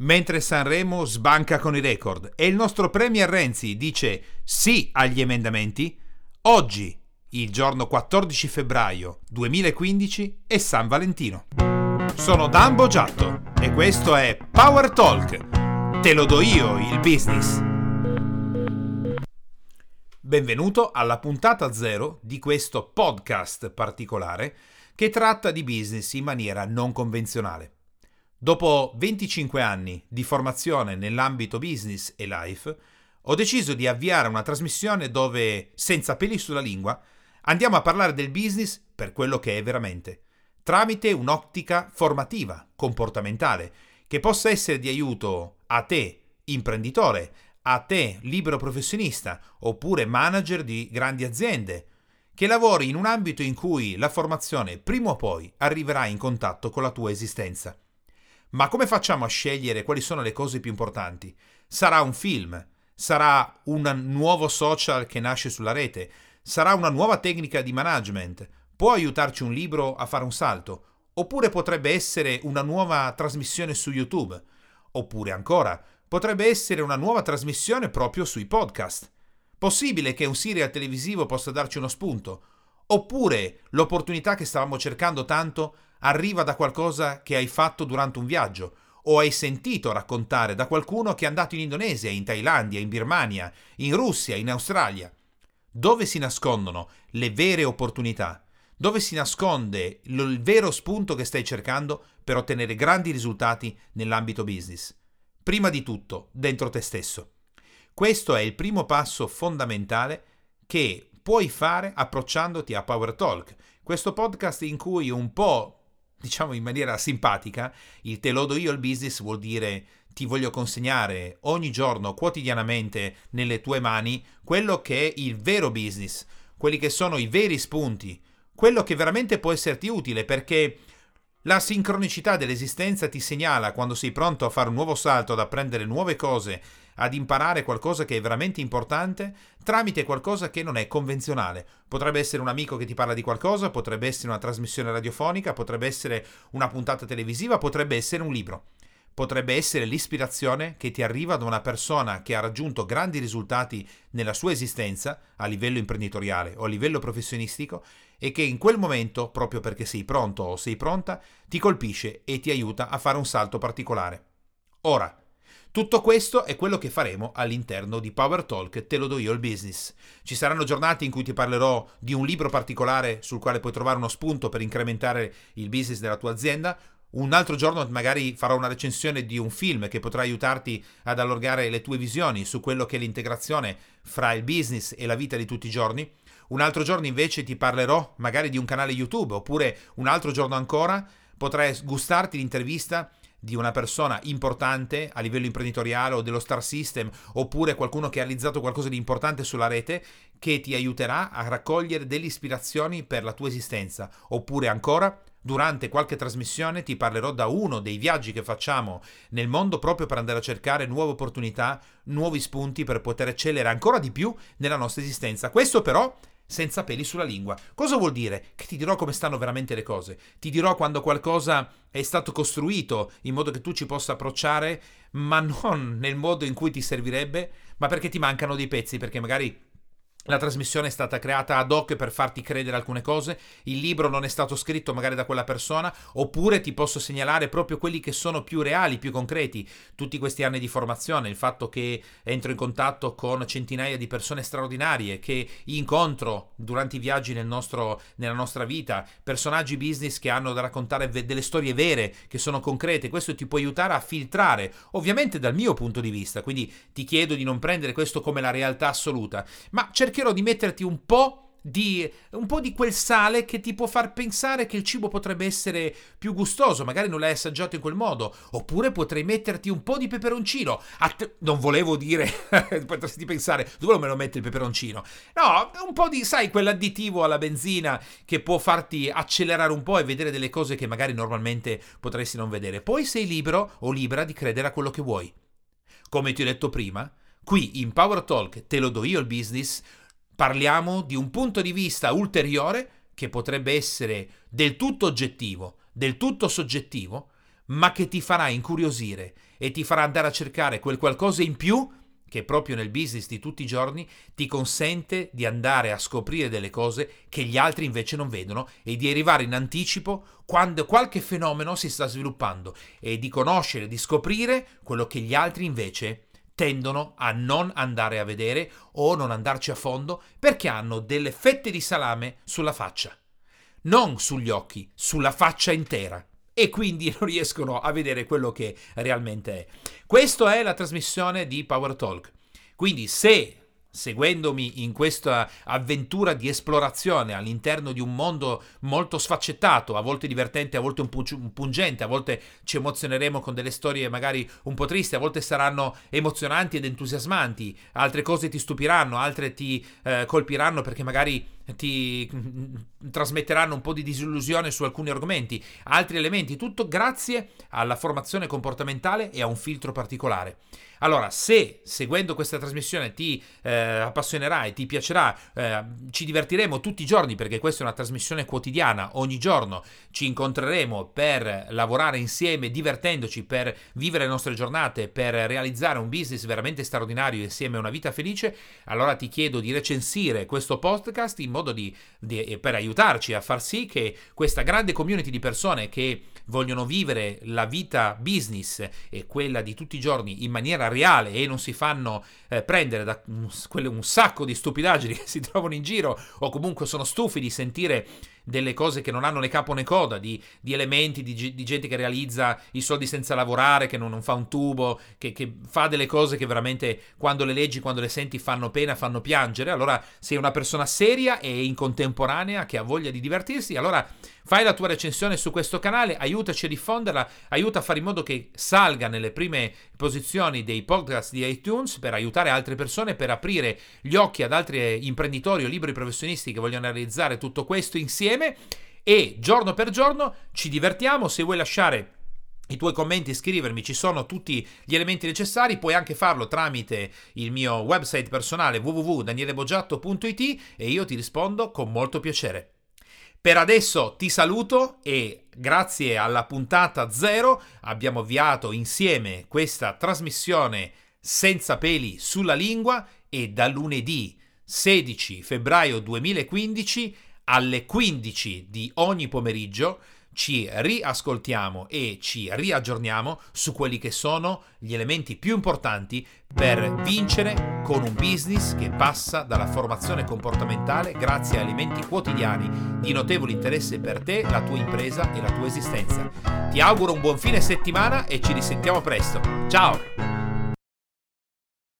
Mentre Sanremo sbanca con i record e il nostro Premier Renzi dice sì agli emendamenti, oggi, il giorno 14 febbraio 2015, è San Valentino. Sono Dan Giatto e questo è Power Talk. Te lo do io il business. Benvenuto alla puntata zero di questo podcast particolare che tratta di business in maniera non convenzionale. Dopo 25 anni di formazione nell'ambito business e life, ho deciso di avviare una trasmissione dove, senza peli sulla lingua, andiamo a parlare del business per quello che è veramente, tramite un'ottica formativa, comportamentale, che possa essere di aiuto a te, imprenditore, a te, libero professionista, oppure manager di grandi aziende, che lavori in un ambito in cui la formazione prima o poi arriverà in contatto con la tua esistenza. Ma come facciamo a scegliere quali sono le cose più importanti? Sarà un film? Sarà un nuovo social che nasce sulla rete? Sarà una nuova tecnica di management? Può aiutarci un libro a fare un salto? Oppure potrebbe essere una nuova trasmissione su YouTube? Oppure ancora, potrebbe essere una nuova trasmissione proprio sui podcast? Possibile che un serial televisivo possa darci uno spunto? Oppure l'opportunità che stavamo cercando tanto arriva da qualcosa che hai fatto durante un viaggio o hai sentito raccontare da qualcuno che è andato in Indonesia, in Thailandia, in Birmania, in Russia, in Australia. Dove si nascondono le vere opportunità? Dove si nasconde il vero spunto che stai cercando per ottenere grandi risultati nell'ambito business? Prima di tutto, dentro te stesso. Questo è il primo passo fondamentale che puoi fare approcciandoti a Power Talk, questo podcast in cui un po' diciamo in maniera simpatica, il te lo do io il business vuol dire ti voglio consegnare ogni giorno, quotidianamente, nelle tue mani, quello che è il vero business, quelli che sono i veri spunti, quello che veramente può esserti utile perché la sincronicità dell'esistenza ti segnala quando sei pronto a fare un nuovo salto, ad apprendere nuove cose, ad imparare qualcosa che è veramente importante tramite qualcosa che non è convenzionale. Potrebbe essere un amico che ti parla di qualcosa, potrebbe essere una trasmissione radiofonica, potrebbe essere una puntata televisiva, potrebbe essere un libro. Potrebbe essere l'ispirazione che ti arriva da una persona che ha raggiunto grandi risultati nella sua esistenza a livello imprenditoriale o a livello professionistico e che in quel momento, proprio perché sei pronto o sei pronta, ti colpisce e ti aiuta a fare un salto particolare. Ora, tutto questo è quello che faremo all'interno di Power Talk Te lo do io il business. Ci saranno giornate in cui ti parlerò di un libro particolare sul quale puoi trovare uno spunto per incrementare il business della tua azienda. Un altro giorno magari farò una recensione di un film che potrà aiutarti ad allargare le tue visioni su quello che è l'integrazione fra il business e la vita di tutti i giorni. Un altro giorno invece ti parlerò magari di un canale YouTube, oppure un altro giorno ancora potrai gustarti l'intervista di una persona importante a livello imprenditoriale o dello star system oppure qualcuno che ha realizzato qualcosa di importante sulla rete che ti aiuterà a raccogliere delle ispirazioni per la tua esistenza oppure ancora Durante qualche trasmissione ti parlerò da uno dei viaggi che facciamo nel mondo proprio per andare a cercare nuove opportunità, nuovi spunti per poter eccellere ancora di più nella nostra esistenza. Questo però senza peli sulla lingua. Cosa vuol dire? Che ti dirò come stanno veramente le cose. Ti dirò quando qualcosa è stato costruito in modo che tu ci possa approcciare, ma non nel modo in cui ti servirebbe, ma perché ti mancano dei pezzi, perché magari la trasmissione è stata creata ad hoc per farti credere alcune cose, il libro non è stato scritto magari da quella persona, oppure ti posso segnalare proprio quelli che sono più reali, più concreti. Tutti questi anni di formazione, il fatto che entro in contatto con centinaia di persone straordinarie, che incontro durante i viaggi nel nostro, nella nostra vita, personaggi business che hanno da raccontare delle storie vere, che sono concrete, questo ti può aiutare a filtrare, ovviamente dal mio punto di vista, quindi ti chiedo di non prendere questo come la realtà assoluta, ma cerchiamo cercherò di metterti un po' di, un po' di quel sale che ti può far pensare che il cibo potrebbe essere più gustoso, magari non l'hai assaggiato in quel modo, oppure potrei metterti un po' di peperoncino. Att- non volevo dire, potresti pensare, dove me lo metti il peperoncino? No, un po' di, sai, quell'additivo alla benzina che può farti accelerare un po' e vedere delle cose che magari normalmente potresti non vedere. Poi sei libero o libera di credere a quello che vuoi. Come ti ho detto prima, qui in Power Talk te lo do io il business, parliamo di un punto di vista ulteriore che potrebbe essere del tutto oggettivo, del tutto soggettivo, ma che ti farà incuriosire e ti farà andare a cercare quel qualcosa in più che proprio nel business di tutti i giorni ti consente di andare a scoprire delle cose che gli altri invece non vedono e di arrivare in anticipo quando qualche fenomeno si sta sviluppando e di conoscere, di scoprire quello che gli altri invece tendono a non andare a vedere o non andarci a fondo perché hanno delle fette di salame sulla faccia. Non sugli occhi, sulla faccia intera e quindi non riescono a vedere quello che realmente è. Questa è la trasmissione di Power Talk. Quindi se seguendomi in questa avventura di esplorazione all'interno di un mondo molto sfaccettato, a volte divertente, a volte un pungente, a volte ci emozioneremo con delle storie magari un po' tristi, a volte saranno emozionanti ed entusiasmanti, altre cose ti stupiranno, altre ti eh, colpiranno perché magari ti trasmetteranno un po' di disillusione su alcuni argomenti, altri elementi, tutto grazie alla formazione comportamentale e a un filtro particolare. Allora, se seguendo questa trasmissione ti eh, appassionerà e ti piacerà, eh, ci divertiremo tutti i giorni perché questa è una trasmissione quotidiana, ogni giorno ci incontreremo per lavorare insieme, divertendoci, per vivere le nostre giornate, per realizzare un business veramente straordinario insieme a una vita felice, allora ti chiedo di recensire questo podcast in modo di, di, per aiutarci a far sì che questa grande community di persone che vogliono vivere la vita business e quella di tutti i giorni in maniera reale e non si fanno eh, prendere da un, un sacco di stupidaggini che si trovano in giro o comunque sono stufi di sentire delle cose che non hanno né capo né coda, di, di elementi, di, di, gente che realizza i soldi senza lavorare, che non, non fa un tubo, che, che, fa delle cose che veramente quando le leggi, quando le senti fanno pena, fanno piangere. Allora sei una persona seria e in contemporanea che ha voglia di divertirsi, allora fai la tua recensione su questo canale, aiutaci a diffonderla, aiuta a fare in modo che salga nelle prime posizioni dei podcast di iTunes per aiutare altre persone, per aprire gli occhi ad altri imprenditori o liberi professionisti che vogliono realizzare tutto questo insieme e giorno per giorno ci divertiamo, se vuoi lasciare i tuoi commenti e scrivermi, ci sono tutti gli elementi necessari, puoi anche farlo tramite il mio website personale www.danielebogiatto.it e io ti rispondo con molto piacere. Per adesso ti saluto e grazie alla puntata zero abbiamo avviato insieme questa trasmissione senza peli sulla lingua e da lunedì 16 febbraio 2015 alle 15 di ogni pomeriggio ci riascoltiamo e ci riaggiorniamo su quelli che sono gli elementi più importanti per vincere con un business che passa dalla formazione comportamentale grazie a elementi quotidiani di notevole interesse per te, la tua impresa e la tua esistenza. Ti auguro un buon fine settimana e ci risentiamo presto. Ciao!